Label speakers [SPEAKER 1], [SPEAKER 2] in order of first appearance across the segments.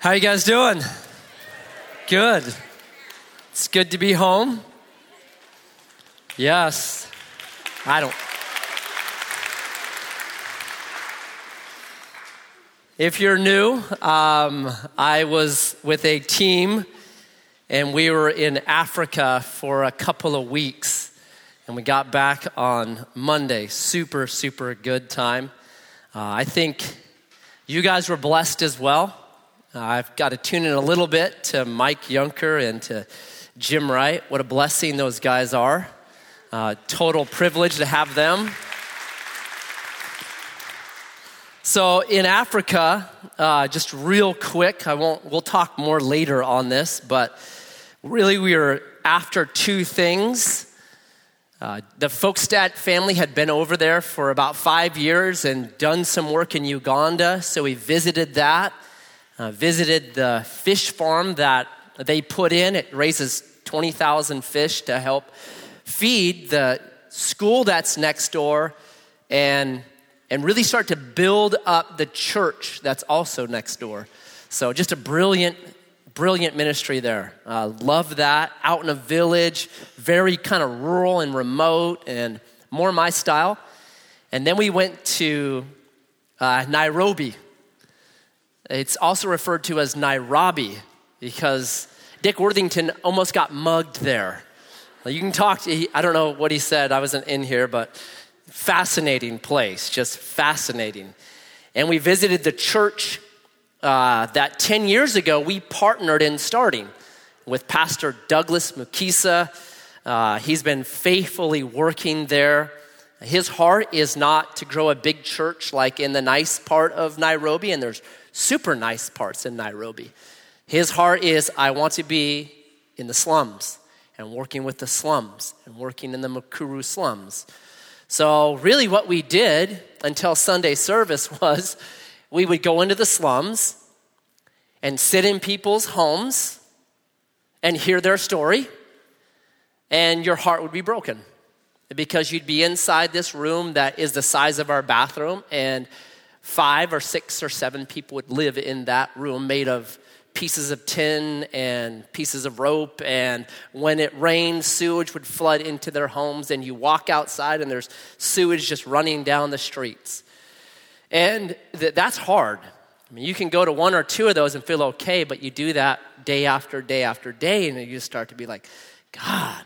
[SPEAKER 1] How you guys doing? Good. It's good to be home. Yes. I don't. If you're new, um, I was with a team and we were in Africa for a couple of weeks. And we got back on Monday. Super, super good time. Uh, I think you guys were blessed as well. Uh, I've got to tune in a little bit to Mike Yunker and to Jim Wright. What a blessing those guys are. Uh, total privilege to have them. So in Africa, uh, just real quick, I won't. We'll talk more later on this, but really we were after two things. Uh, the Folkstad family had been over there for about five years and done some work in Uganda, so we visited that. Uh, visited the fish farm that they put in. It raises 20,000 fish to help feed the school that's next door and, and really start to build up the church that's also next door. So, just a brilliant brilliant ministry there. Uh, love that. Out in a village, very kind of rural and remote, and more my style. And then we went to uh, Nairobi. It's also referred to as Nairobbery because Dick Worthington almost got mugged there. You can talk to, I don't know what he said, I wasn't in here, but fascinating place, just fascinating. And we visited the church uh, that 10 years ago we partnered in starting with Pastor Douglas Mukisa. Uh, he's been faithfully working there. His heart is not to grow a big church like in the nice part of Nairobi, and there's super nice parts in Nairobi. His heart is, I want to be in the slums and working with the slums and working in the Mukuru slums. So, really, what we did until Sunday service was we would go into the slums and sit in people's homes and hear their story, and your heart would be broken because you'd be inside this room that is the size of our bathroom, and five or six or seven people would live in that room made of pieces of tin and pieces of rope. And when it rained, sewage would flood into their homes. And you walk outside, and there's sewage just running down the streets. And th- that's hard. I mean, you can go to one or two of those and feel okay, but you do that day after day after day, and you just start to be like, God,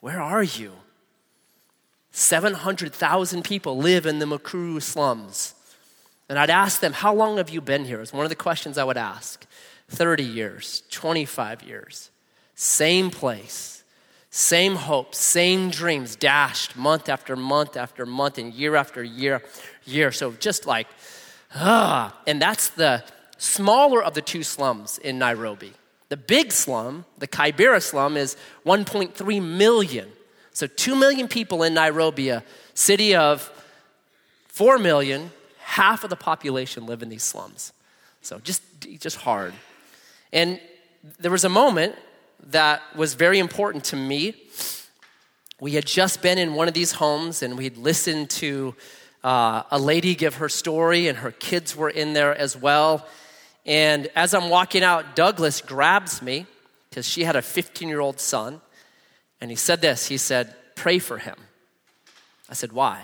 [SPEAKER 1] where are you? 700,000 people live in the Mukuru slums. And I'd ask them, How long have you been here? It's one of the questions I would ask. 30 years, 25 years. Same place, same hopes, same dreams dashed month after month after month and year after year year. So just like, ah. And that's the smaller of the two slums in Nairobi. The big slum, the Kibera slum, is 1.3 million. So 2 million people in Nairobi, a city of 4 million, half of the population live in these slums. So just, just hard. And there was a moment that was very important to me. We had just been in one of these homes and we'd listened to uh, a lady give her story, and her kids were in there as well. And as I'm walking out, Douglas grabs me because she had a 15 year old son. And he said this he said, Pray for him. I said, Why?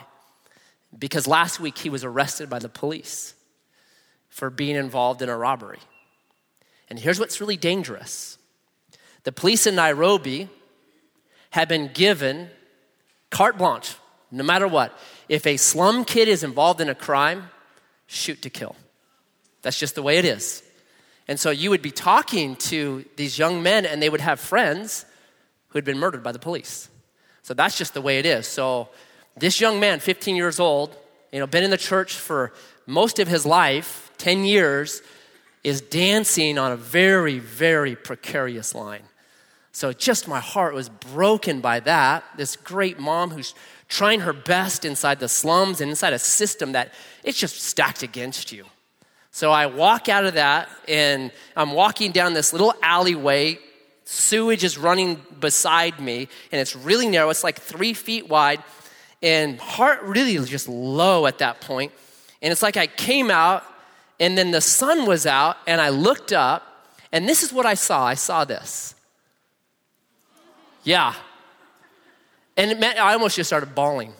[SPEAKER 1] Because last week he was arrested by the police for being involved in a robbery. And here's what's really dangerous the police in Nairobi have been given carte blanche, no matter what. If a slum kid is involved in a crime, shoot to kill. That's just the way it is. And so you would be talking to these young men, and they would have friends who had been murdered by the police. So that's just the way it is. So this young man, 15 years old, you know, been in the church for most of his life, 10 years, is dancing on a very, very precarious line. So just my heart was broken by that. This great mom who's trying her best inside the slums and inside a system that it's just stacked against you. So I walk out of that and I'm walking down this little alleyway. Sewage is running beside me and it's really narrow. It's like three feet wide and heart really just low at that point. And it's like I came out and then the sun was out, and I looked up, and this is what I saw. I saw this. Yeah. And meant I almost just started bawling.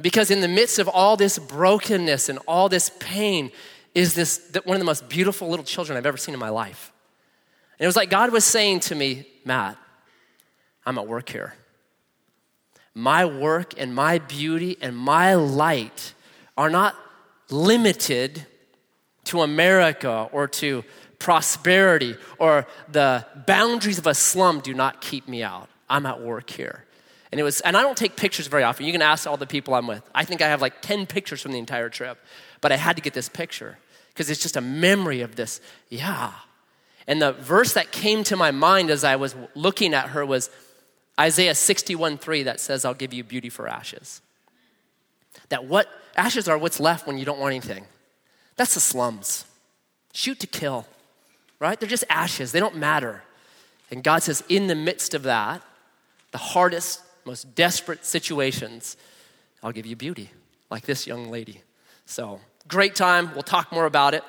[SPEAKER 1] Because in the midst of all this brokenness and all this pain is this one of the most beautiful little children I've ever seen in my life. And it was like God was saying to me, Matt, I'm at work here. My work and my beauty and my light are not limited to America or to prosperity or the boundaries of a slum do not keep me out. I'm at work here. And it was, and I don't take pictures very often. You can ask all the people I'm with. I think I have like 10 pictures from the entire trip, but I had to get this picture because it's just a memory of this. Yeah. And the verse that came to my mind as I was looking at her was Isaiah 61 3 that says, I'll give you beauty for ashes. That what ashes are what's left when you don't want anything. That's the slums. Shoot to kill, right? They're just ashes, they don't matter. And God says, in the midst of that, the hardest, most desperate situations, I'll give you beauty, like this young lady. So, great time. We'll talk more about it.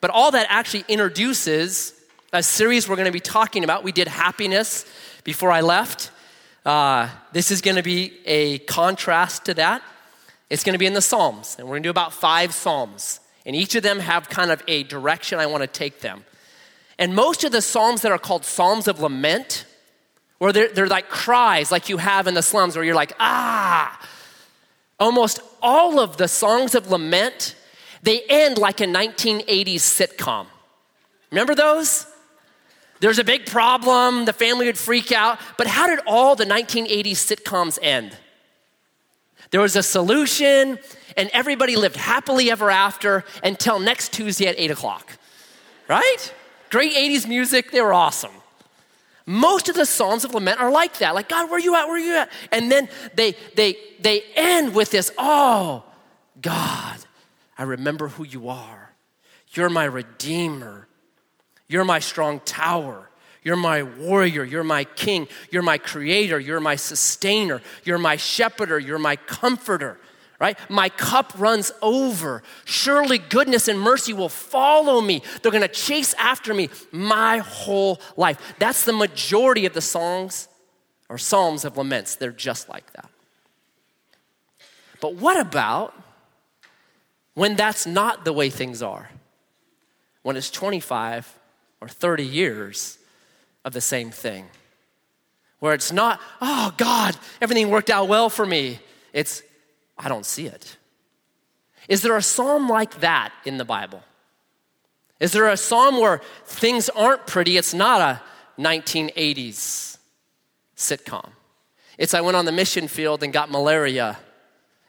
[SPEAKER 1] But all that actually introduces a series we're going to be talking about. We did happiness before I left. Uh, this is going to be a contrast to that. It's going to be in the Psalms, and we're going to do about five Psalms. And each of them have kind of a direction I want to take them. And most of the Psalms that are called Psalms of Lament, where they're, they're like cries like you have in the slums, where you're like, ah. Almost all of the songs of lament, they end like a 1980s sitcom. Remember those? There's a big problem, the family would freak out. But how did all the 1980s sitcoms end? There was a solution, and everybody lived happily ever after until next Tuesday at 8 o'clock. Right? Great 80s music, they were awesome. Most of the Psalms of Lament are like that. Like, God, where are you at? Where are you at? And then they they they end with this, oh, God, I remember who you are. You're my redeemer. You're my strong tower. You're my warrior. You're my king. You're my creator. You're my sustainer. You're my shepherder. You're my comforter. Right? My cup runs over. Surely goodness and mercy will follow me. They're going to chase after me my whole life. That's the majority of the songs or psalms of laments. They're just like that. But what about when that's not the way things are? When it's 25 or 30 years of the same thing. Where it's not, oh God, everything worked out well for me. It's, I don't see it. Is there a psalm like that in the Bible? Is there a psalm where things aren't pretty? It's not a 1980s sitcom. It's I went on the mission field and got malaria.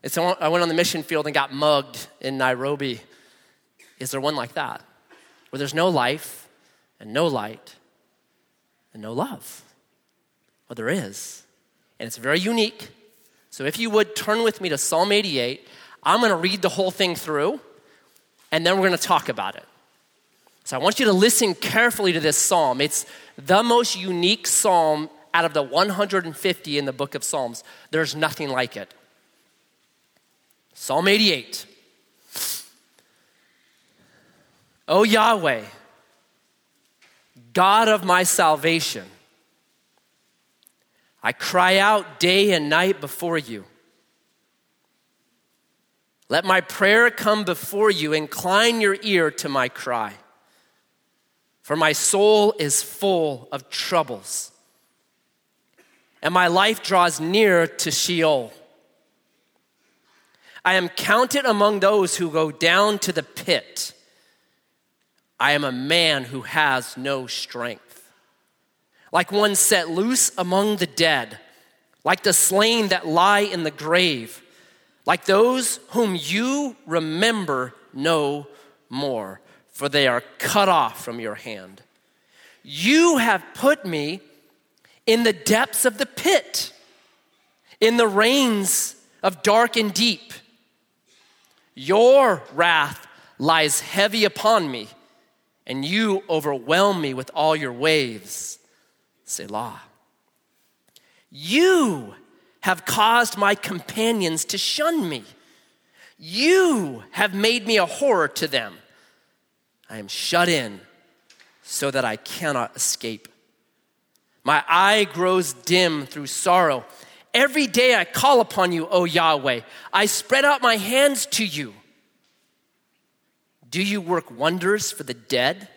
[SPEAKER 1] It's I went on the mission field and got mugged in Nairobi. Is there one like that? Where there's no life and no light and no love? Well, there is. And it's very unique. So if you would turn with me to Psalm 88, I'm going to read the whole thing through, and then we're going to talk about it. So I want you to listen carefully to this psalm. It's the most unique psalm out of the 150 in the book of Psalms. There's nothing like it. Psalm 88. O Yahweh, God of my salvation, I cry out day and night before you. Let my prayer come before you. Incline your ear to my cry. For my soul is full of troubles, and my life draws near to Sheol. I am counted among those who go down to the pit. I am a man who has no strength like one set loose among the dead, like the slain that lie in the grave, like those whom you remember no more, for they are cut off from your hand. You have put me in the depths of the pit, in the rains of dark and deep. Your wrath lies heavy upon me, and you overwhelm me with all your waves. Selah. You have caused my companions to shun me. You have made me a horror to them. I am shut in so that I cannot escape. My eye grows dim through sorrow. Every day I call upon you, O Yahweh. I spread out my hands to you. Do you work wonders for the dead?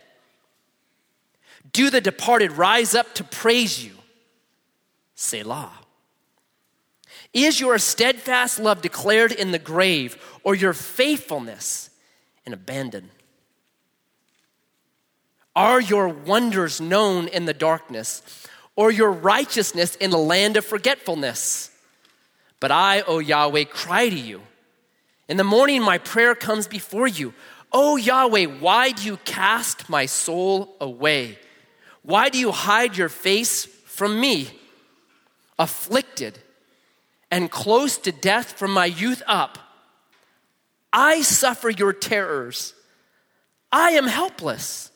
[SPEAKER 1] Do the departed rise up to praise you? Selah. Is your steadfast love declared in the grave, or your faithfulness in Abaddon? Are your wonders known in the darkness, or your righteousness in the land of forgetfulness? But I, O Yahweh, cry to you. In the morning, my prayer comes before you. O Yahweh, why do you cast my soul away? Why do you hide your face from me? Afflicted and close to death from my youth up. I suffer your terrors. I am helpless.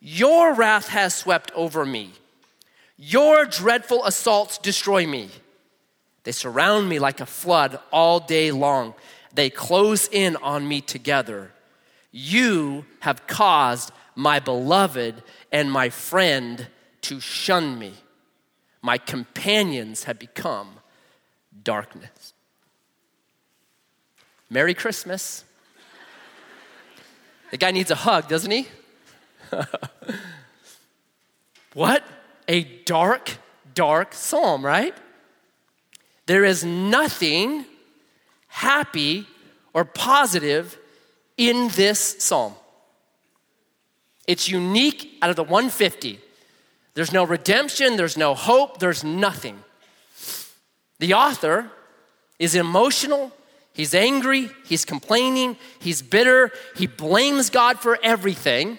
[SPEAKER 1] Your wrath has swept over me. Your dreadful assaults destroy me. They surround me like a flood all day long. They close in on me together. You have caused my beloved and my friend to shun me. My companions have become darkness. Merry Christmas. the guy needs a hug, doesn't he? what a dark, dark psalm, right? There is nothing happy or positive in this psalm. It's unique out of the 150. There's no redemption, there's no hope, there's nothing. The author is emotional, he's angry, he's complaining, he's bitter, he blames God for everything.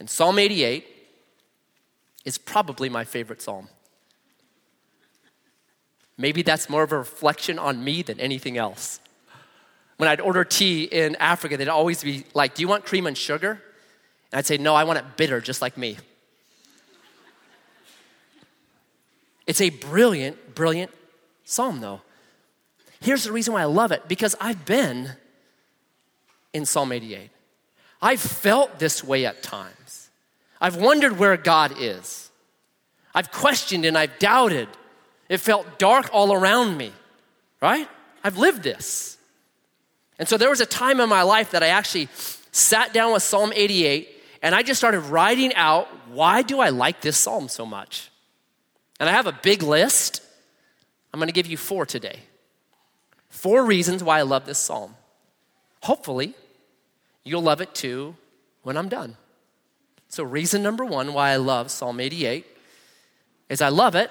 [SPEAKER 1] And Psalm 88 is probably my favorite psalm. Maybe that's more of a reflection on me than anything else. When I'd order tea in Africa, they'd always be like, Do you want cream and sugar? And I'd say, No, I want it bitter, just like me. It's a brilliant, brilliant psalm, though. Here's the reason why I love it because I've been in Psalm 88. I've felt this way at times. I've wondered where God is. I've questioned and I've doubted. It felt dark all around me, right? I've lived this. And so there was a time in my life that I actually sat down with Psalm 88 and I just started writing out why do I like this psalm so much? And I have a big list. I'm going to give you four today. Four reasons why I love this psalm. Hopefully, you'll love it too when I'm done. So, reason number one why I love Psalm 88 is I love it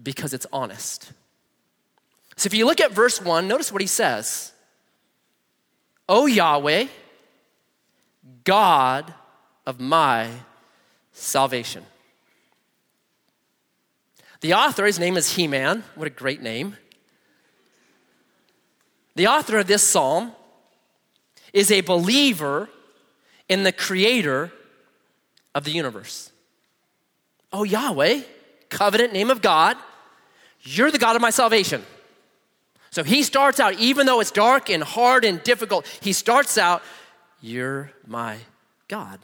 [SPEAKER 1] because it's honest. So, if you look at verse one, notice what he says O Yahweh, God of my salvation. The author, his name is He Man. What a great name. The author of this psalm is a believer in the creator of the universe. Oh, Yahweh, covenant name of God, you're the God of my salvation. So he starts out, even though it's dark and hard and difficult, he starts out, You're my God.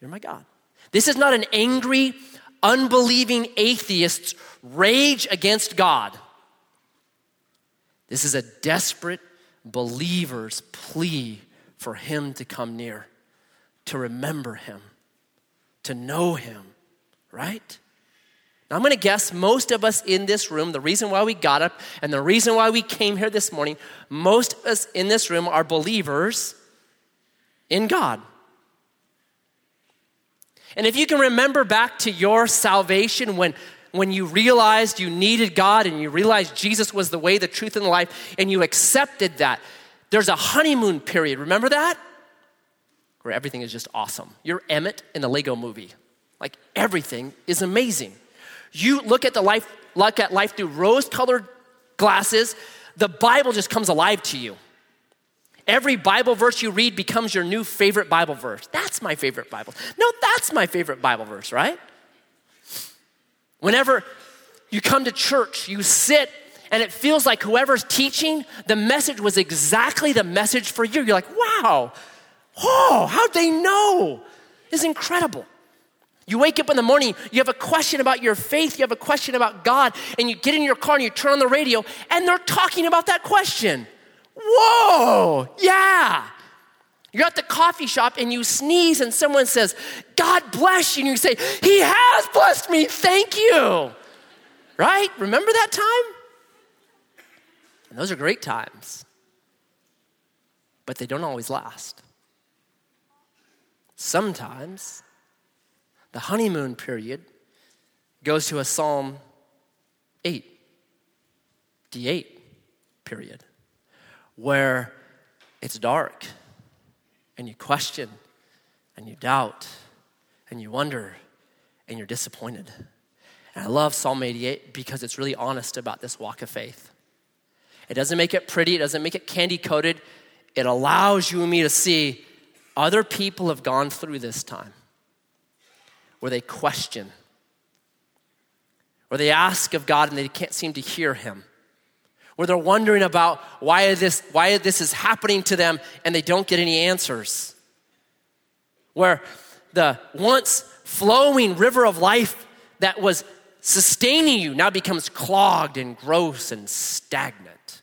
[SPEAKER 1] You're my God. This is not an angry, unbelieving atheists rage against God. This is a desperate believer's plea for him to come near, to remember him, to know him, right? Now, I'm going to guess most of us in this room, the reason why we got up and the reason why we came here this morning, most of us in this room are believers in God. And if you can remember back to your salvation when, when you realized you needed God and you realized Jesus was the way, the truth, and the life, and you accepted that, there's a honeymoon period. Remember that? Where everything is just awesome. You're Emmett in the Lego movie. Like everything is amazing. You look at the life, look at life through rose-colored glasses, the Bible just comes alive to you. Every Bible verse you read becomes your new favorite Bible verse. That's my favorite Bible. No, that's my favorite Bible verse, right? Whenever you come to church, you sit and it feels like whoever's teaching, the message was exactly the message for you. You're like, wow, Oh, how'd they know? It's incredible. You wake up in the morning, you have a question about your faith, you have a question about God, and you get in your car and you turn on the radio, and they're talking about that question. Whoa, yeah. You're at the coffee shop and you sneeze, and someone says, God bless you. And you say, He has blessed me, thank you. Right? Remember that time? And those are great times, but they don't always last. Sometimes the honeymoon period goes to a Psalm 8, the 8 period, where it's dark and you question and you doubt and you wonder and you're disappointed. And I love Psalm 88 because it's really honest about this walk of faith. It doesn't make it pretty, it doesn't make it candy coated. It allows you and me to see other people have gone through this time where they question, where they ask of God and they can't seem to hear Him, where they're wondering about why this, why this is happening to them and they don't get any answers, where the once flowing river of life that was sustaining you now becomes clogged and gross and stagnant.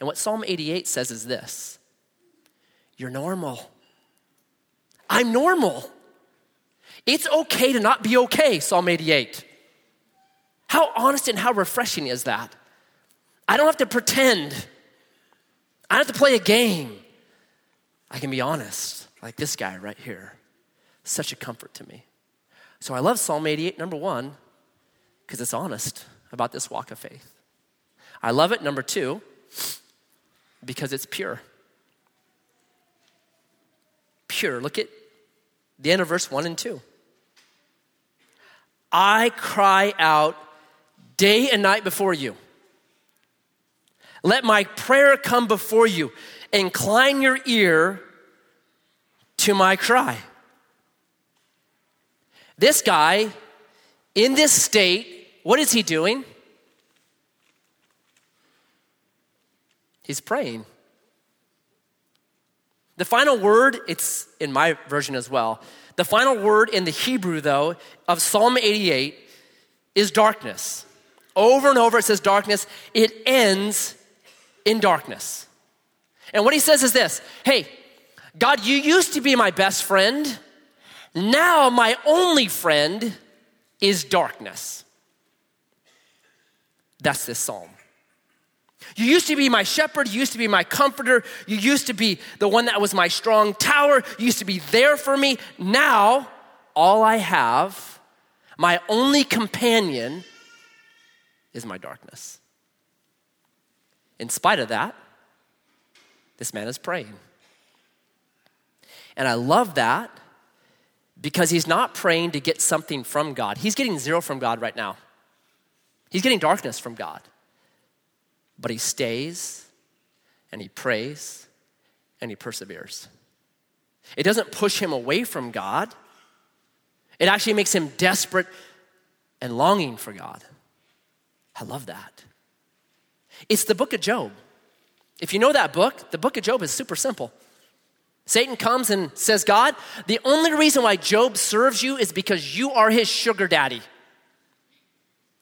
[SPEAKER 1] And what Psalm 88 says is this You're normal. I'm normal. It's okay to not be okay, Psalm 88. How honest and how refreshing is that? I don't have to pretend. I don't have to play a game. I can be honest, like this guy right here. Such a comfort to me. So I love Psalm 88, number one, because it's honest about this walk of faith. I love it, number two, because it's pure. Pure. Look at the end of verse 1 and 2. I cry out day and night before you. Let my prayer come before you. Incline your ear to my cry. This guy, in this state, what is he doing? He's praying. The final word, it's in my version as well. The final word in the Hebrew, though, of Psalm 88 is darkness. Over and over it says darkness. It ends in darkness. And what he says is this Hey, God, you used to be my best friend. Now my only friend is darkness. That's this psalm. You used to be my shepherd. You used to be my comforter. You used to be the one that was my strong tower. You used to be there for me. Now, all I have, my only companion, is my darkness. In spite of that, this man is praying. And I love that because he's not praying to get something from God. He's getting zero from God right now. He's getting darkness from God. But he stays and he prays and he perseveres. It doesn't push him away from God, it actually makes him desperate and longing for God. I love that. It's the book of Job. If you know that book, the book of Job is super simple. Satan comes and says, God, the only reason why Job serves you is because you are his sugar daddy.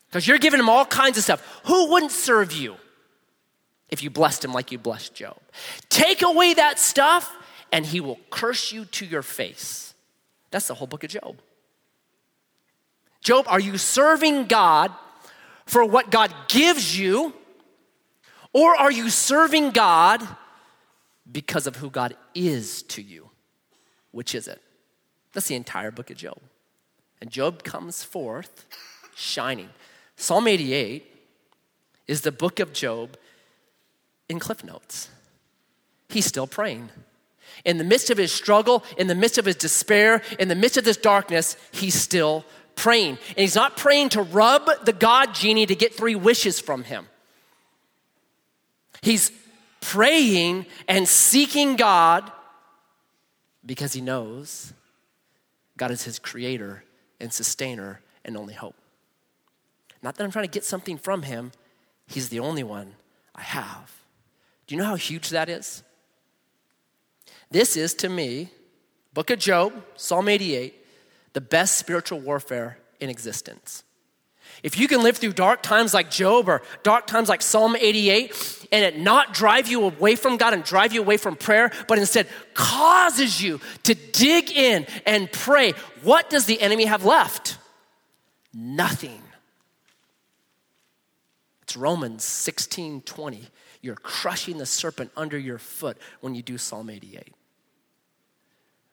[SPEAKER 1] Because you're giving him all kinds of stuff. Who wouldn't serve you? If you blessed him like you blessed Job. Take away that stuff, and he will curse you to your face. That's the whole book of Job. Job, are you serving God for what God gives you, or are you serving God because of who God is to you? Which is it? That's the entire book of Job. And Job comes forth shining. Psalm 88 is the book of Job in CliffsNotes. He's still praying. In the midst of his struggle, in the midst of his despair, in the midst of this darkness, he's still praying. And he's not praying to rub the God genie to get three wishes from him. He's praying and seeking God because he knows God is his creator and sustainer and only hope. Not that I'm trying to get something from him, he's the only one I have. Do you know how huge that is? This is to me, Book of Job, Psalm 88, the best spiritual warfare in existence. If you can live through dark times like Job or dark times like Psalm 88 and it not drive you away from God and drive you away from prayer, but instead causes you to dig in and pray, what does the enemy have left? Nothing. It's Romans 16 20. You're crushing the serpent under your foot when you do Psalm 88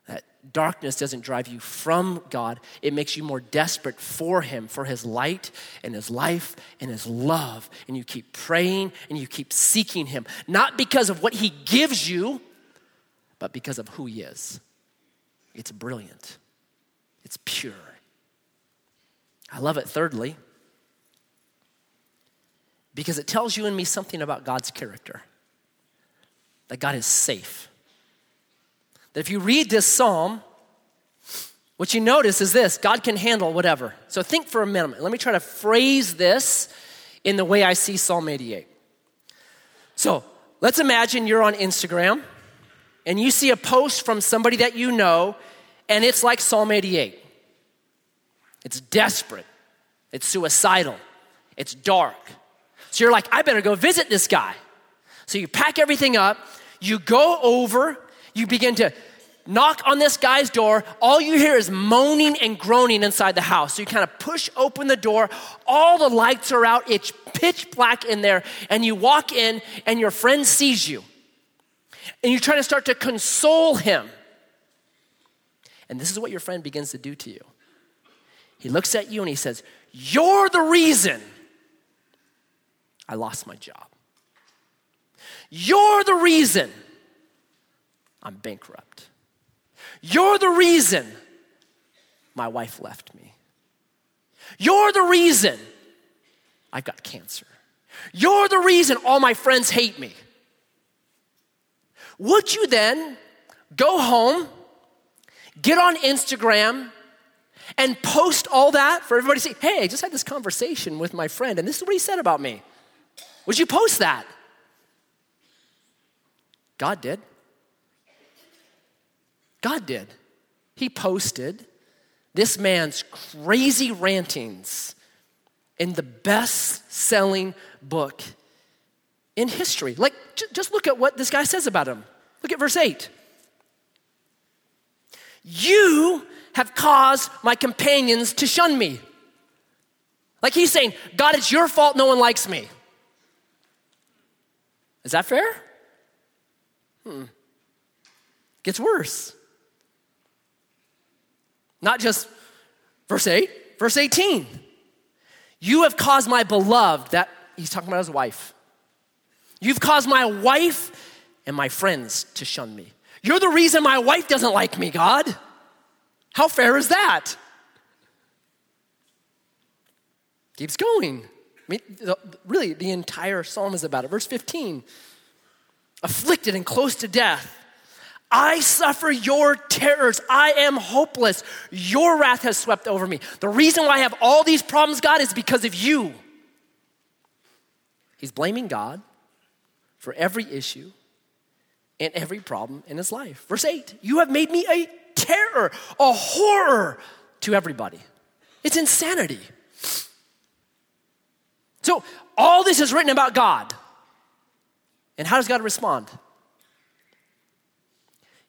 [SPEAKER 1] That darkness doesn't drive you from God, it makes you more desperate for Him, for His light and His life and His love. And you keep praying and you keep seeking Him, not because of what He gives you, but because of who He is. It's brilliant, it's pure. I love it, thirdly, because it tells you and me something about God's character that God is safe that if you read this psalm, what you notice is this God can handle whatever. So think for a minute. Let me try to phrase this in the way I see Psalm 88. So let's imagine you're on Instagram and you see a post from somebody that you know, and it's like Psalm 88. It's desperate, it's suicidal, it's dark. So you're like, I better go visit this guy. So you pack everything up, you go over, you begin to knock on this guy's door. All you hear is moaning and groaning inside the house. So you kind of push open the door. All the lights are out. It's pitch black in there. And you walk in, and your friend sees you. And you try to start to console him. And this is what your friend begins to do to you. He looks at you and he says, You're the reason I lost my job. You're the reason I'm bankrupt. You're the reason my wife left me. You're the reason I've got cancer. You're the reason all my friends hate me. Would you then go home, get on Instagram, and post all that for everybody to see? Hey, I just had this conversation with my friend, and this is what he said about me. Would you post that? God did. God did. He posted this man's crazy rantings in the best selling book in history. Like, just look at what this guy says about him. Look at verse 8. You have caused my companions to shun me. Like he's saying, God, it's your fault no one likes me. Is that fair? Hmm. Gets worse. Not just verse 8, verse 18. You have caused my beloved, that he's talking about his wife. You've caused my wife and my friends to shun me. You're the reason my wife doesn't like me, God. How fair is that? Keeps going. Mean, the, really, the entire psalm is about it. Verse 15 afflicted and close to death I suffer your terrors. I am hopeless. Your wrath has swept over me. The reason why I have all these problems, God, is because of you. He's blaming God for every issue and every problem in his life. Verse 8 You have made me a terror, a horror to everybody. It's insanity. So, all this is written about God. And how does God respond?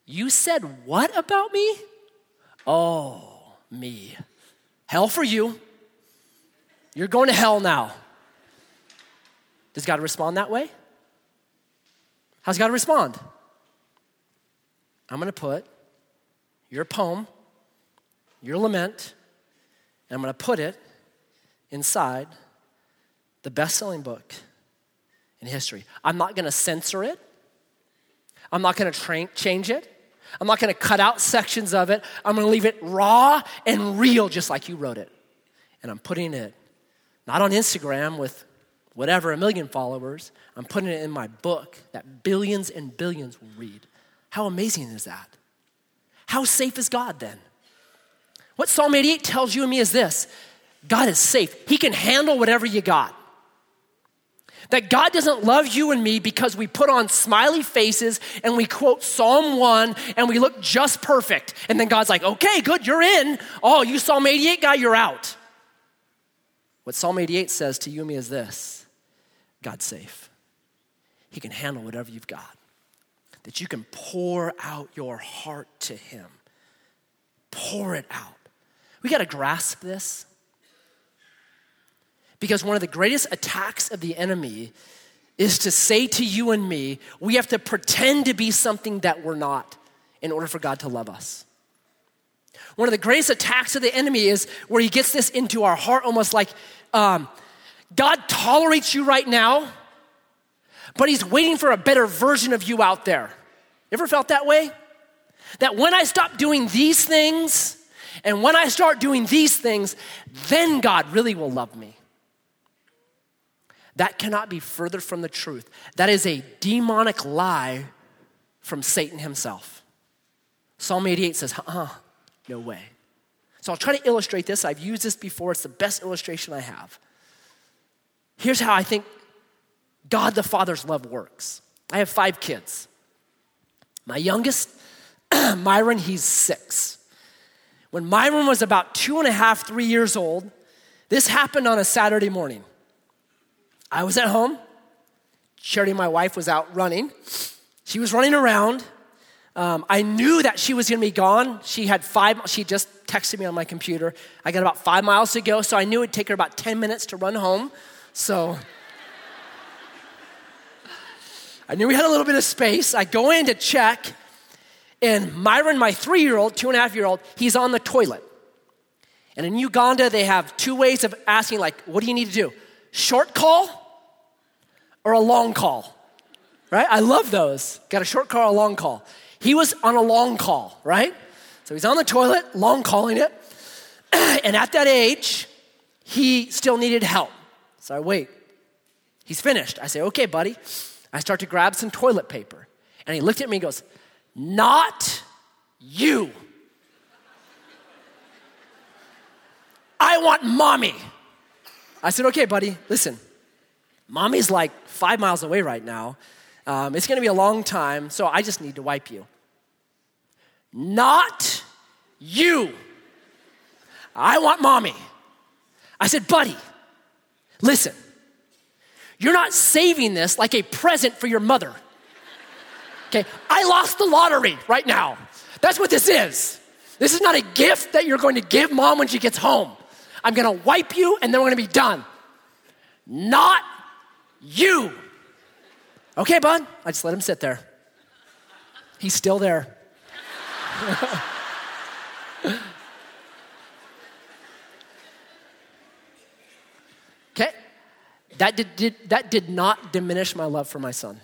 [SPEAKER 1] You said what about me? Oh, me. Hell for you. You're going to hell now. Does God respond that way? How's God respond? I'm going to put your poem, your lament, and I'm going to put it inside the best selling book in history. I'm not going to censor it, I'm not going to tra- change it. I'm not going to cut out sections of it. I'm going to leave it raw and real, just like you wrote it. And I'm putting it not on Instagram with whatever, a million followers. I'm putting it in my book that billions and billions will read. How amazing is that? How safe is God then? What Psalm 88 tells you and me is this God is safe. He can handle whatever you got. That God doesn't love you and me because we put on smiley faces and we quote Psalm 1 and we look just perfect. And then God's like, okay, good, you're in. Oh, you Psalm 88 guy, you're out. What Psalm 88 says to you and me is this God's safe. He can handle whatever you've got. That you can pour out your heart to Him. Pour it out. We got to grasp this. Because one of the greatest attacks of the enemy is to say to you and me, we have to pretend to be something that we're not in order for God to love us. One of the greatest attacks of the enemy is where he gets this into our heart almost like um, God tolerates you right now, but he's waiting for a better version of you out there. Ever felt that way? That when I stop doing these things and when I start doing these things, then God really will love me. That cannot be further from the truth. That is a demonic lie from Satan himself. Psalm 88 says, uh no way. So I'll try to illustrate this. I've used this before, it's the best illustration I have. Here's how I think God the Father's love works I have five kids. My youngest, Myron, he's six. When Myron was about two and a half, three years old, this happened on a Saturday morning. I was at home. Charity, my wife, was out running. She was running around. Um, I knew that she was going to be gone. She had five, she just texted me on my computer. I got about five miles to go, so I knew it'd take her about 10 minutes to run home. So I knew we had a little bit of space. I go in to check, and Myron, my three year old, two and a half year old, he's on the toilet. And in Uganda, they have two ways of asking, like, what do you need to do? Short call or a long call, right? I love those. Got a short call, a long call. He was on a long call, right? So he's on the toilet, long calling it. and at that age, he still needed help. So I wait. He's finished. I say, okay, buddy. I start to grab some toilet paper. And he looked at me and goes, Not you. I want mommy. I said, okay, buddy, listen. Mommy's like five miles away right now. Um, it's going to be a long time, so I just need to wipe you. Not you. I want mommy. I said, buddy, listen, you're not saving this like a present for your mother. Okay, I lost the lottery right now. That's what this is. This is not a gift that you're going to give mom when she gets home. I'm gonna wipe you and then we're gonna be done. Not you. Okay, bud. I just let him sit there. He's still there. okay? That did, did, that did not diminish my love for my son.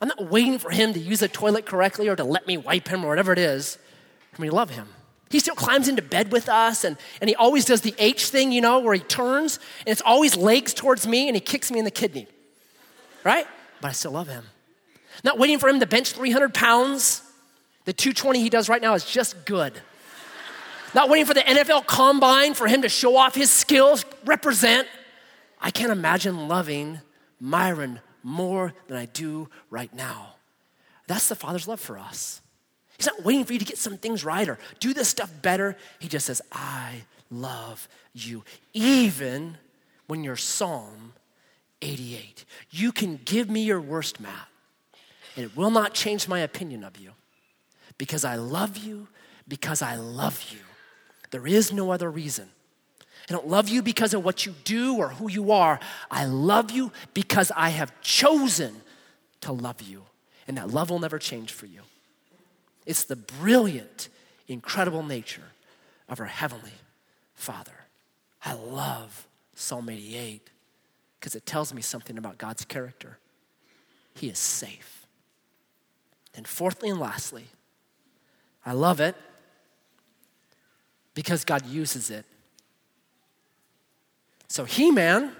[SPEAKER 1] I'm not waiting for him to use the toilet correctly or to let me wipe him or whatever it is for me to love him. He still climbs into bed with us and, and he always does the H thing, you know, where he turns and it's always legs towards me and he kicks me in the kidney. Right? But I still love him. Not waiting for him to bench 300 pounds. The 220 he does right now is just good. Not waiting for the NFL combine for him to show off his skills, represent. I can't imagine loving Myron more than I do right now. That's the Father's love for us. He's not waiting for you to get some things right or do this stuff better. He just says, I love you. Even when you're Psalm 88. You can give me your worst, Matt, and it will not change my opinion of you because I love you, because I love you. There is no other reason. I don't love you because of what you do or who you are. I love you because I have chosen to love you, and that love will never change for you. It's the brilliant, incredible nature of our Heavenly Father. I love Psalm 88 because it tells me something about God's character. He is safe. And fourthly and lastly, I love it because God uses it. So He Man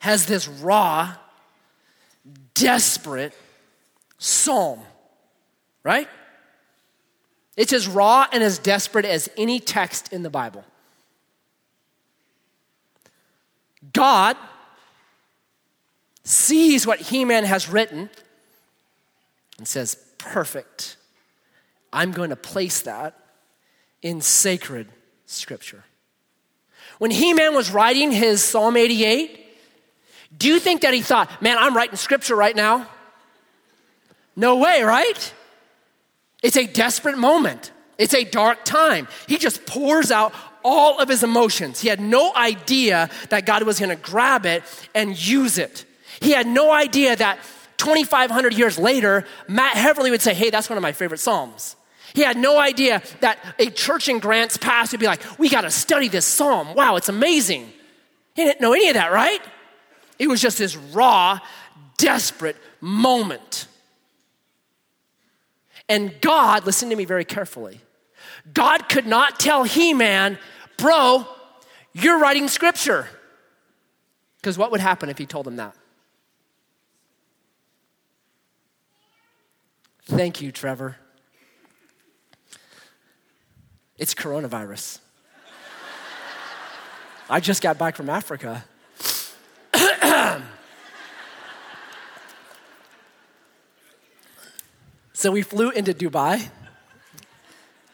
[SPEAKER 1] has this raw, desperate psalm right? It's as raw and as desperate as any text in the Bible. God sees what He Man has written, and says, Perfect. I'm going to place that in sacred scripture. When He Man was writing his Psalm 88, do you think that he thought, man, I'm writing scripture right now? No way, right? It's a desperate moment. It's a dark time. He just pours out all of his emotions. He had no idea that God was going to grab it and use it. He had no idea that 2,500 years later, Matt Heverly would say, Hey, that's one of my favorite Psalms. He had no idea that a church in Grants Pass would be like, We got to study this Psalm. Wow, it's amazing. He didn't know any of that, right? It was just this raw, desperate moment. And God, listen to me very carefully, God could not tell Heman, Bro, you're writing scripture. Because what would happen if He told him that? Thank you, Trevor. It's coronavirus. I just got back from Africa. So we flew into Dubai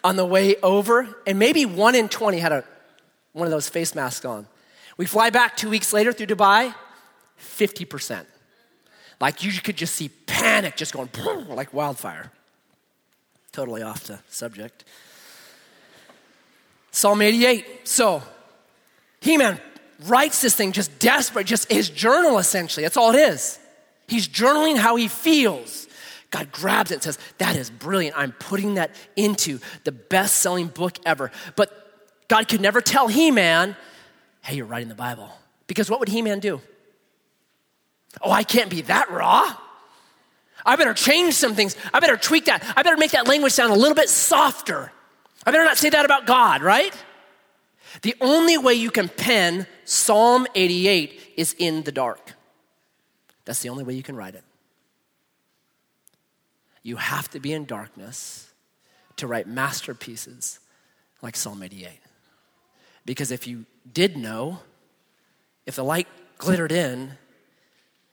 [SPEAKER 1] on the way over, and maybe one in 20 had a, one of those face masks on. We fly back two weeks later through Dubai, 50%. Like you could just see panic just going like wildfire. Totally off the subject. Psalm 88. So, Heman writes this thing just desperate, just his journal essentially. That's all it is. He's journaling how he feels. God grabs it and says, That is brilliant. I'm putting that into the best selling book ever. But God could never tell Heman, Hey, you're writing the Bible. Because what would Heman do? Oh, I can't be that raw. I better change some things. I better tweak that. I better make that language sound a little bit softer. I better not say that about God, right? The only way you can pen Psalm 88 is in the dark. That's the only way you can write it. You have to be in darkness to write masterpieces like Psalm 88. Because if you did know, if the light glittered in,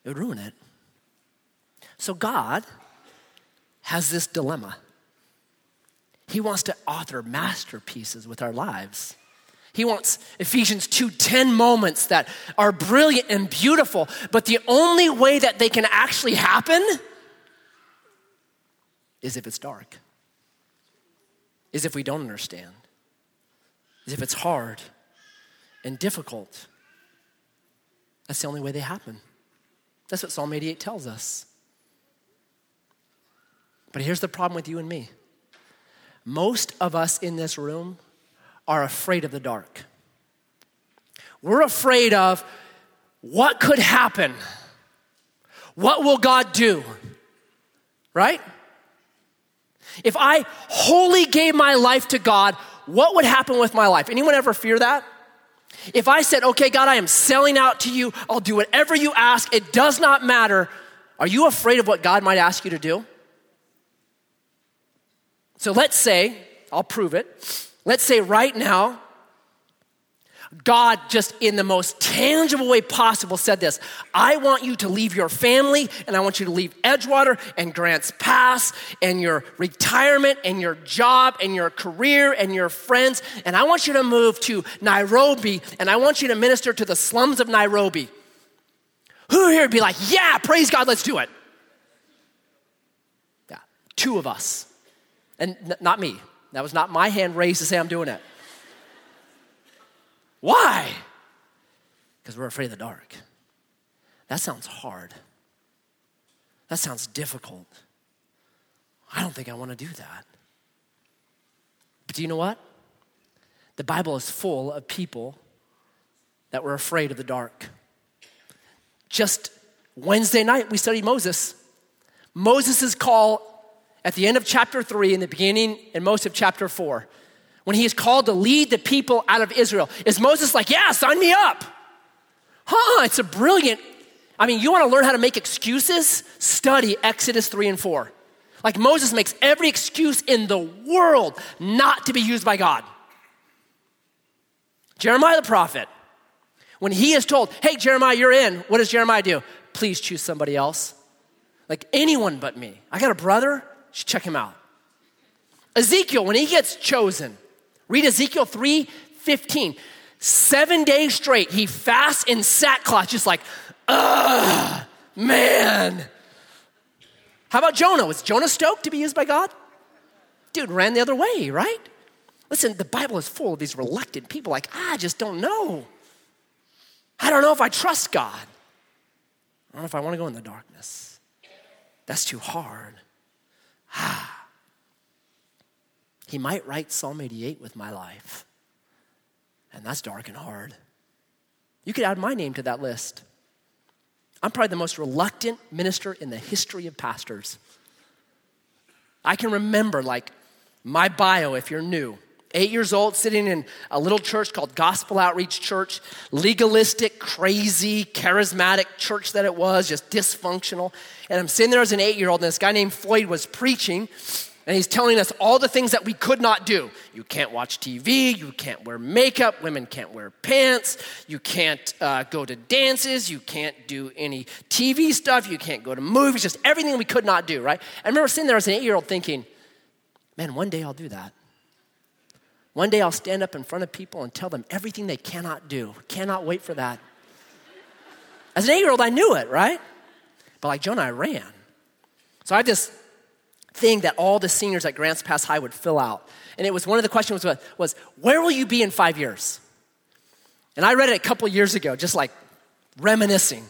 [SPEAKER 1] it would ruin it. So God has this dilemma. He wants to author masterpieces with our lives. He wants Ephesians 2:10 moments that are brilliant and beautiful, but the only way that they can actually happen is if it's dark. Is if we don't understand. Is if it's hard and difficult. That's the only way they happen. That's what Psalm 88 tells us. But here's the problem with you and me most of us in this room are afraid of the dark. We're afraid of what could happen. What will God do? Right? If I wholly gave my life to God, what would happen with my life? Anyone ever fear that? If I said, okay, God, I am selling out to you, I'll do whatever you ask, it does not matter, are you afraid of what God might ask you to do? So let's say, I'll prove it. Let's say right now, God, just in the most tangible way possible, said this I want you to leave your family, and I want you to leave Edgewater and Grants Pass, and your retirement, and your job, and your career, and your friends, and I want you to move to Nairobi, and I want you to minister to the slums of Nairobi. Who here would be like, Yeah, praise God, let's do it? Yeah, two of us. And n- not me. That was not my hand raised to say I'm doing it. Why? Because we're afraid of the dark. That sounds hard. That sounds difficult. I don't think I want to do that. But do you know what? The Bible is full of people that were afraid of the dark. Just Wednesday night, we studied Moses. Moses' call at the end of chapter 3 in the beginning and most of chapter 4 when he is called to lead the people out of Israel. Is Moses like, yeah, sign me up? Huh, it's a brilliant. I mean, you want to learn how to make excuses? Study Exodus 3 and 4. Like Moses makes every excuse in the world not to be used by God. Jeremiah the prophet, when he is told, hey, Jeremiah, you're in, what does Jeremiah do? please choose somebody else. Like anyone but me. I got a brother, should check him out. Ezekiel, when he gets chosen, read Ezekiel 3 15. Seven days straight, he fasts in sackcloth, just like, ugh, man. How about Jonah? Was Jonah stoked to be used by God? Dude ran the other way, right? Listen, the Bible is full of these reluctant people like, I just don't know. I don't know if I trust God. I don't know if I want to go in the darkness. That's too hard. Ah. He might write Psalm 88 with my life. And that's dark and hard. You could add my name to that list. I'm probably the most reluctant minister in the history of pastors. I can remember, like, my bio, if you're new, eight years old, sitting in a little church called Gospel Outreach Church, legalistic, crazy, charismatic church that it was, just dysfunctional. And I'm sitting there as an eight year old, and this guy named Floyd was preaching, and he's telling us all the things that we could not do. You can't watch TV, you can't wear makeup, women can't wear pants, you can't uh, go to dances, you can't do any TV stuff, you can't go to movies, just everything we could not do, right? I remember sitting there as an eight year old thinking, man, one day I'll do that. One day I'll stand up in front of people and tell them everything they cannot do. Cannot wait for that. As an eight year old, I knew it, right? But like Jonah, I ran. So I have this thing that all the seniors at Grants Pass High would fill out. And it was one of the questions was, was where will you be in five years? And I read it a couple years ago, just like reminiscing.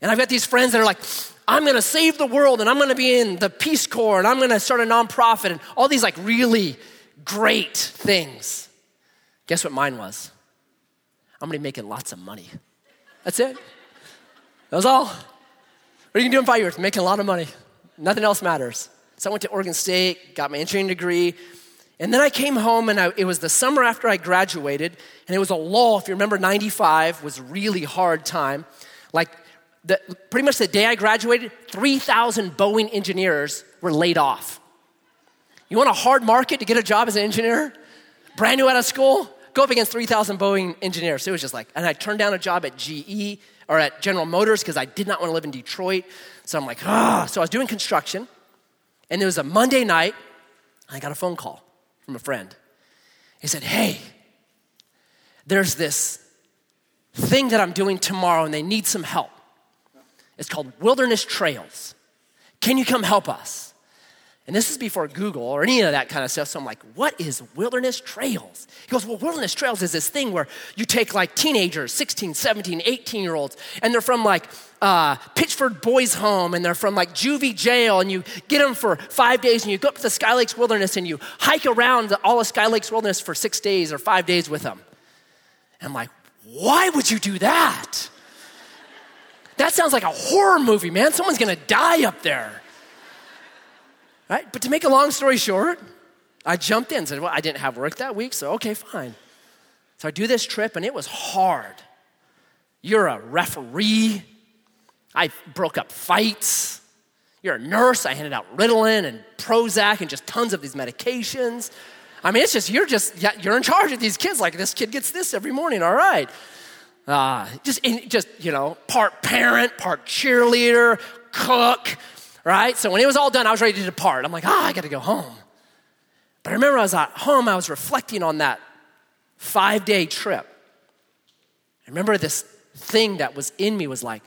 [SPEAKER 1] And I've got these friends that are like, I'm gonna save the world and I'm gonna be in the Peace Corps and I'm gonna start a nonprofit and all these like really great things. Guess what mine was? I'm gonna be making lots of money. That's it. That was all. What are you gonna do in five years? Making a lot of money. Nothing else matters. So I went to Oregon State, got my engineering degree, and then I came home and I, it was the summer after I graduated, and it was a lull. If you remember, 95 was a really hard time. Like, the, pretty much the day I graduated, 3,000 Boeing engineers were laid off. You want a hard market to get a job as an engineer? Brand new out of school? Go up against 3,000 Boeing engineers. So it was just like, and I turned down a job at GE or at General Motors because I did not want to live in Detroit. So I'm like, ah. So I was doing construction. And it was a Monday night, I got a phone call from a friend. He said, Hey, there's this thing that I'm doing tomorrow and they need some help. It's called Wilderness Trails. Can you come help us? And this is before Google or any of that kind of stuff. So I'm like, what is wilderness trails? He goes, well, wilderness trails is this thing where you take like teenagers, 16, 17, 18 year olds, and they're from like uh, Pitchford Boys Home and they're from like juvie jail, and you get them for five days and you go up to the Sky Lakes Wilderness and you hike around all of Sky Lakes Wilderness for six days or five days with them. And I'm like, why would you do that? That sounds like a horror movie, man. Someone's gonna die up there. Right? But to make a long story short, I jumped in and said, Well, I didn't have work that week, so okay, fine. So I do this trip, and it was hard. You're a referee. I broke up fights. You're a nurse. I handed out Ritalin and Prozac and just tons of these medications. I mean, it's just, you're just, you're in charge of these kids. Like, this kid gets this every morning, all right. Uh, just, just, you know, part parent, part cheerleader, cook, right? So when it was all done, I was ready to depart. I'm like, ah, I got to go home. But I remember I was at home, I was reflecting on that five day trip. I remember this thing that was in me was like,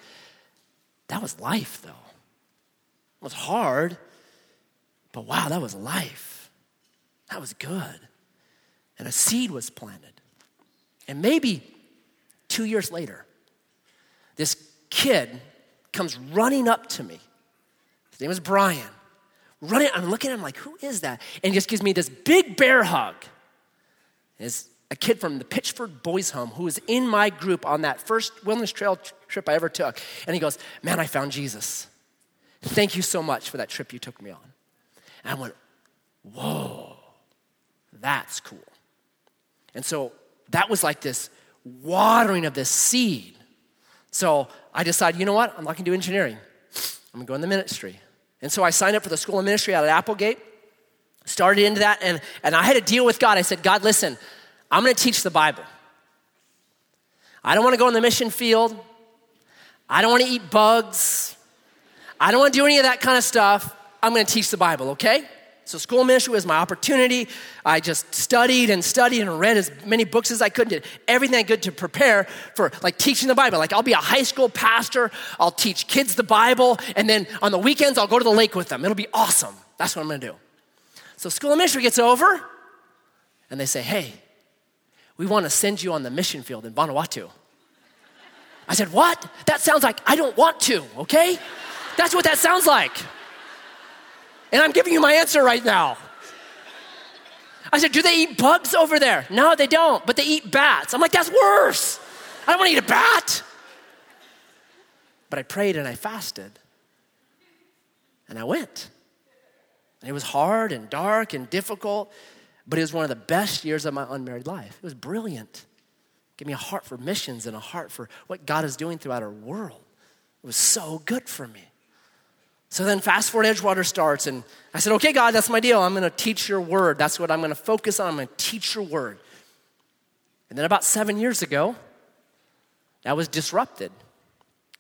[SPEAKER 1] that was life, though. It was hard, but wow, that was life. That was good. And a seed was planted. And maybe two years later, this kid comes running up to me name is Brian. Running, I'm looking at him like, who is that? And he just gives me this big bear hug. Is a kid from the Pitchford Boys Home who was in my group on that first wilderness trail trip I ever took. And he goes, Man, I found Jesus. Thank you so much for that trip you took me on. And I went, Whoa, that's cool. And so that was like this watering of this seed. So I decided, you know what? I'm not gonna do engineering. I'm gonna go in the ministry. And so I signed up for the school of ministry out at Applegate, started into that, and, and I had to deal with God. I said, God, listen, I'm gonna teach the Bible. I don't wanna go in the mission field. I don't want to eat bugs. I don't want to do any of that kind of stuff. I'm going to teach the Bible, okay? So, school ministry was my opportunity. I just studied and studied and read as many books as I could, did everything I could to prepare for like teaching the Bible. Like, I'll be a high school pastor, I'll teach kids the Bible, and then on the weekends, I'll go to the lake with them. It'll be awesome. That's what I'm gonna do. So, school ministry gets over, and they say, Hey, we wanna send you on the mission field in Vanuatu. I said, What? That sounds like I don't want to, okay? That's what that sounds like. And I'm giving you my answer right now. I said, Do they eat bugs over there? No, they don't, but they eat bats. I'm like, That's worse. I don't want to eat a bat. But I prayed and I fasted. And I went. And it was hard and dark and difficult, but it was one of the best years of my unmarried life. It was brilliant. Give me a heart for missions and a heart for what God is doing throughout our world. It was so good for me. So then fast forward Edgewater starts, and I said, okay, God, that's my deal. I'm gonna teach your word. That's what I'm gonna focus on. I'm gonna teach your word. And then about seven years ago, that was disrupted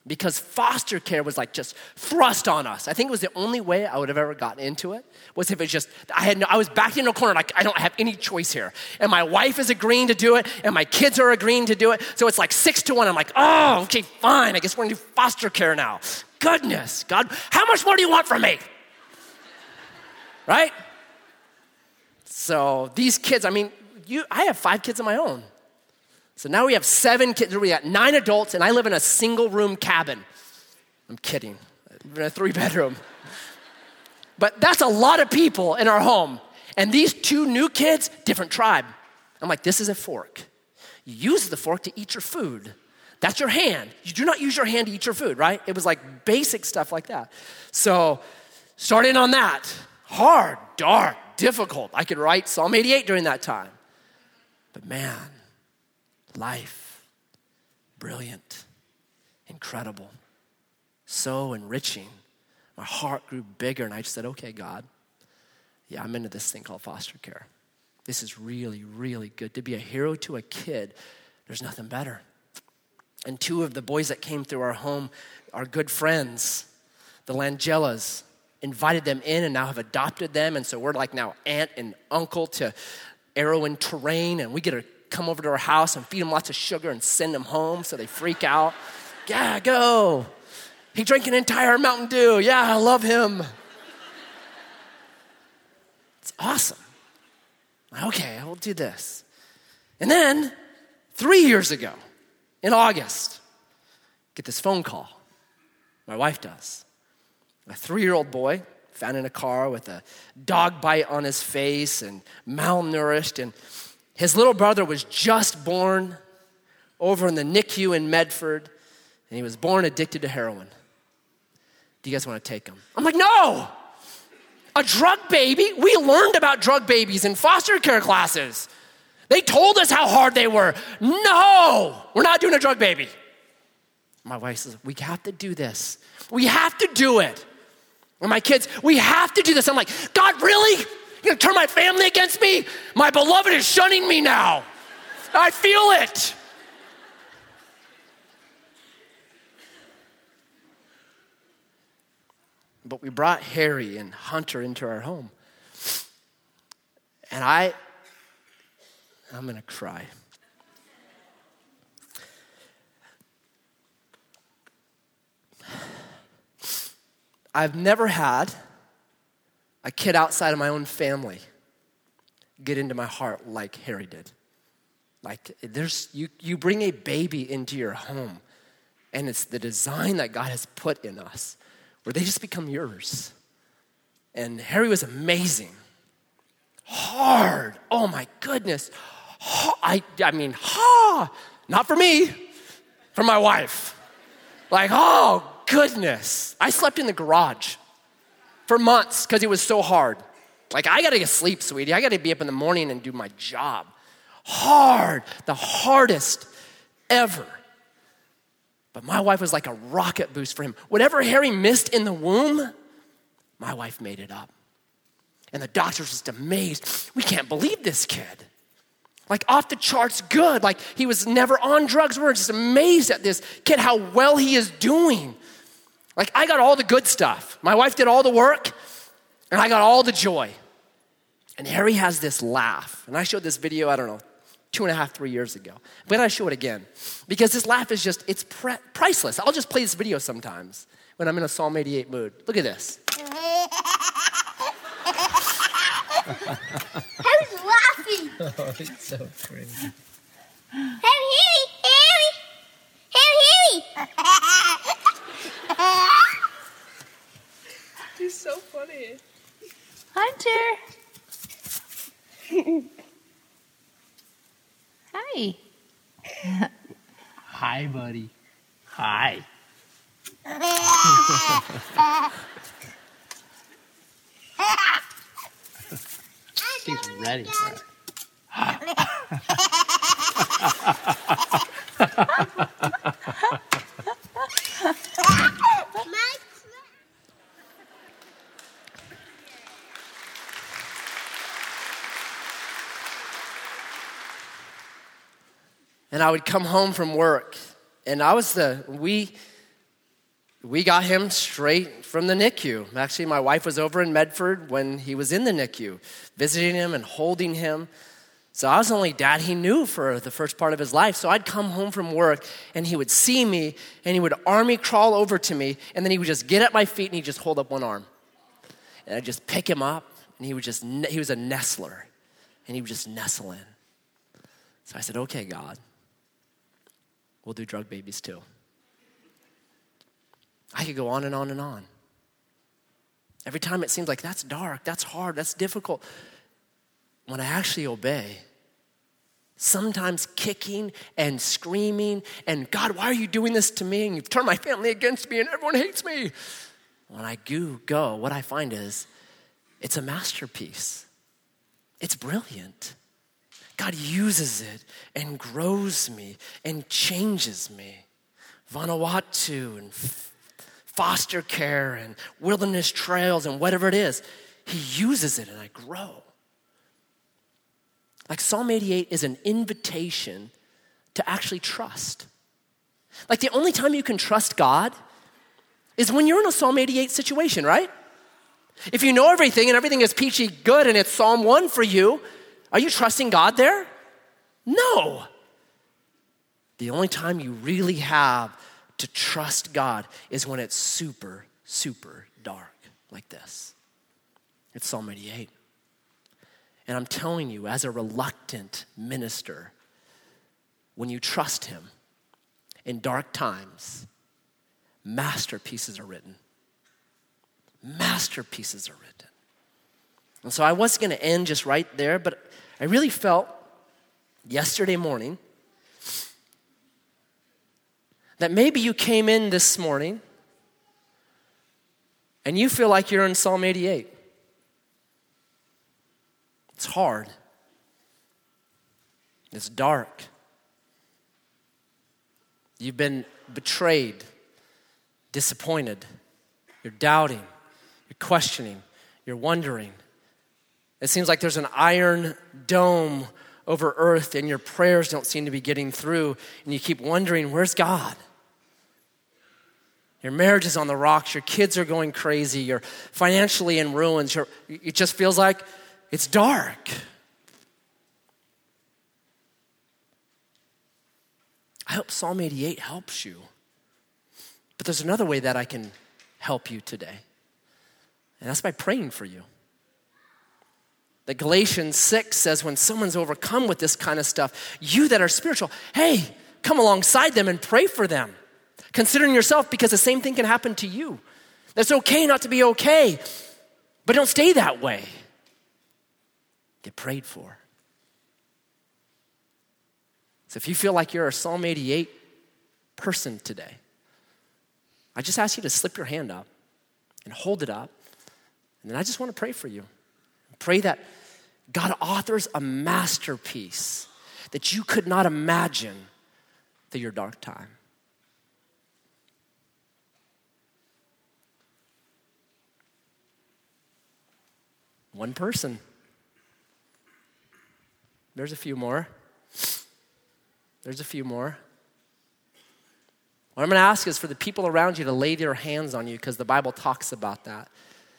[SPEAKER 1] because foster care was like just thrust on us. I think it was the only way I would have ever gotten into it was if it's just I had no, I was backed into a corner like I don't have any choice here, and my wife is agreeing to do it, and my kids are agreeing to do it. So it's like six to one. I'm like, oh, okay, fine. I guess we're gonna do foster care now. Goodness, God, how much more do you want from me? Right? So these kids, I mean, you, I have five kids of my own. So now we have seven kids, we got nine adults, and I live in a single room cabin. I'm kidding, in a three bedroom. But that's a lot of people in our home. And these two new kids, different tribe. I'm like, this is a fork. You use the fork to eat your food. That's your hand. You do not use your hand to eat your food, right? It was like basic stuff like that. So, starting on that, hard, dark, difficult. I could write Psalm 88 during that time. But man, life, brilliant, incredible, so enriching. My heart grew bigger, and I just said, okay, God, yeah, I'm into this thing called foster care. This is really, really good. To be a hero to a kid, there's nothing better. And two of the boys that came through our home are good friends, the Langellas. Invited them in and now have adopted them. And so we're like now aunt and uncle to Arrow and Terrain. And we get to come over to our house and feed them lots of sugar and send them home so they freak out. Yeah, go. He drank an entire Mountain Dew. Yeah, I love him. It's awesome. Okay, I will do this. And then, three years ago, in August, get this phone call. My wife does. A three year old boy found in a car with a dog bite on his face and malnourished. And his little brother was just born over in the NICU in Medford, and he was born addicted to heroin. Do you guys want to take him? I'm like, no! A drug baby? We learned about drug babies in foster care classes. They told us how hard they were. No, we're not doing a drug baby. My wife says, We have to do this. We have to do it. And my kids, we have to do this. I'm like, God, really? You're gonna turn my family against me? My beloved is shunning me now. I feel it. But we brought Harry and Hunter into our home. And I I'm going to cry. I've never had a kid outside of my own family get into my heart like Harry did. Like there's you you bring a baby into your home and it's the design that God has put in us where they just become yours. And Harry was amazing. Hard. Oh my goodness. I, I mean, ha, not for me, for my wife. Like, oh, goodness. I slept in the garage for months because it was so hard. Like, I gotta get sleep, sweetie. I gotta be up in the morning and do my job. Hard, the hardest ever. But my wife was like a rocket boost for him. Whatever Harry missed in the womb, my wife made it up. And the doctors just amazed. We can't believe this kid. Like off the charts good. Like he was never on drugs. We're just amazed at this kid, how well he is doing. Like I got all the good stuff. My wife did all the work, and I got all the joy. And Harry has this laugh. And I showed this video, I don't know, two and a half, three years ago. But I show it again because this laugh is just, it's pre- priceless. I'll just play this video sometimes when I'm in a Psalm 88 mood. Look at this.
[SPEAKER 2] Harry's laughing.
[SPEAKER 3] Oh, it's so crazy.
[SPEAKER 2] Harry, Harry, Harry, Harry, Harry.
[SPEAKER 4] He's so funny.
[SPEAKER 5] Hunter. Hi.
[SPEAKER 3] Hi, buddy. Hi. He's ready for it.
[SPEAKER 1] And I would come home from work, and I was the, we, we got him straight from the NICU. Actually, my wife was over in Medford when he was in the NICU, visiting him and holding him. So I was the only dad he knew for the first part of his life. So I'd come home from work and he would see me and he would army crawl over to me and then he would just get at my feet and he'd just hold up one arm. And I'd just pick him up and he would just, he was a nestler and he would just nestle in. So I said, okay, God, we'll do drug babies too. I could go on and on and on. Every time it seems like that's dark, that's hard, that's difficult. When I actually obey, sometimes kicking and screaming, and God, why are you doing this to me? And you've turned my family against me, and everyone hates me. When I do go, what I find is it's a masterpiece, it's brilliant. God uses it and grows me and changes me. Vanuatu and foster care and wilderness trails and whatever it is, He uses it and I grow. Like Psalm 88 is an invitation to actually trust. Like the only time you can trust God is when you're in a Psalm 88 situation, right? If you know everything and everything is peachy good and it's Psalm 1 for you, are you trusting God there? No. The only time you really have to trust God is when it's super, super dark like this. It's Psalm 88. And I'm telling you, as a reluctant minister, when you trust Him in dark times, masterpieces are written. Masterpieces are written. And so I was going to end just right there, but I really felt yesterday morning that maybe you came in this morning and you feel like you're in Psalm 88. It's hard, it's dark. You've been betrayed, disappointed, you're doubting, you're questioning, you're wondering. It seems like there's an iron dome over earth and your prayers don't seem to be getting through, and you keep wondering, where's God? Your marriage is on the rocks, your kids are going crazy, you're financially in ruins, you're, it just feels like it's dark. I hope Psalm 88 helps you. But there's another way that I can help you today, and that's by praying for you. That Galatians 6 says when someone's overcome with this kind of stuff, you that are spiritual, hey, come alongside them and pray for them. Considering yourself because the same thing can happen to you. That's okay not to be okay, but don't stay that way. Get prayed for. So if you feel like you're a Psalm 88 person today, I just ask you to slip your hand up and hold it up. And then I just want to pray for you. Pray that God authors a masterpiece that you could not imagine through your dark time. One person. There's a few more. There's a few more. What I'm going to ask is for the people around you to lay their hands on you because the Bible talks about that.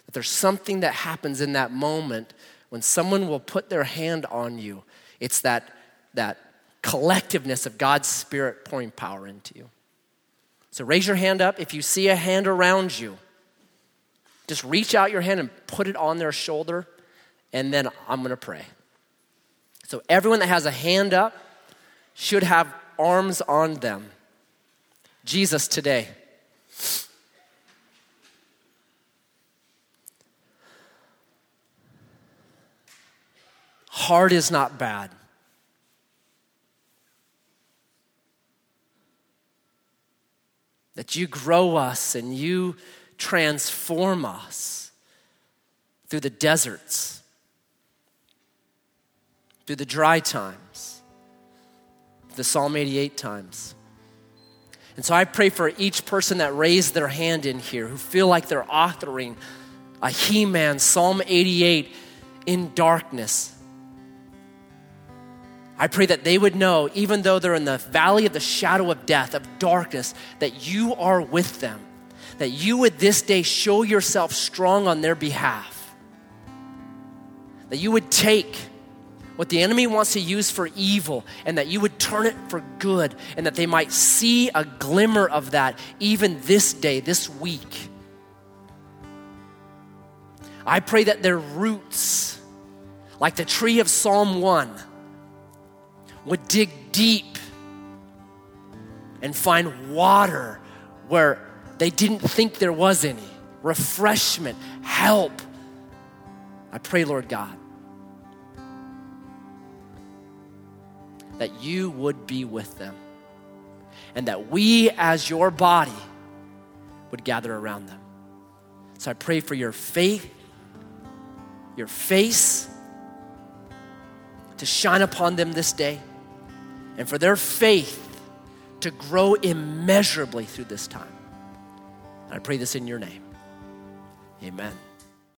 [SPEAKER 1] That there's something that happens in that moment when someone will put their hand on you. It's that, that collectiveness of God's Spirit pouring power into you. So raise your hand up if you see a hand around you. Just reach out your hand and put it on their shoulder, and then I'm going to pray. So everyone that has a hand up should have arms on them. Jesus today. Hard is not bad. That you grow us and you transform us through the deserts, through the dry times, the Psalm 88 times. And so I pray for each person that raised their hand in here who feel like they're authoring a Heman, Psalm 88 in darkness. I pray that they would know, even though they're in the valley of the shadow of death, of darkness, that you are with them. That you would this day show yourself strong on their behalf. That you would take what the enemy wants to use for evil and that you would turn it for good and that they might see a glimmer of that even this day, this week. I pray that their roots, like the tree of Psalm 1, would dig deep and find water where they didn't think there was any refreshment, help. I pray, Lord God, that you would be with them and that we, as your body, would gather around them. So I pray for your faith, your face to shine upon them this day, and for their faith to grow immeasurably through this time. I pray this in your name. Amen.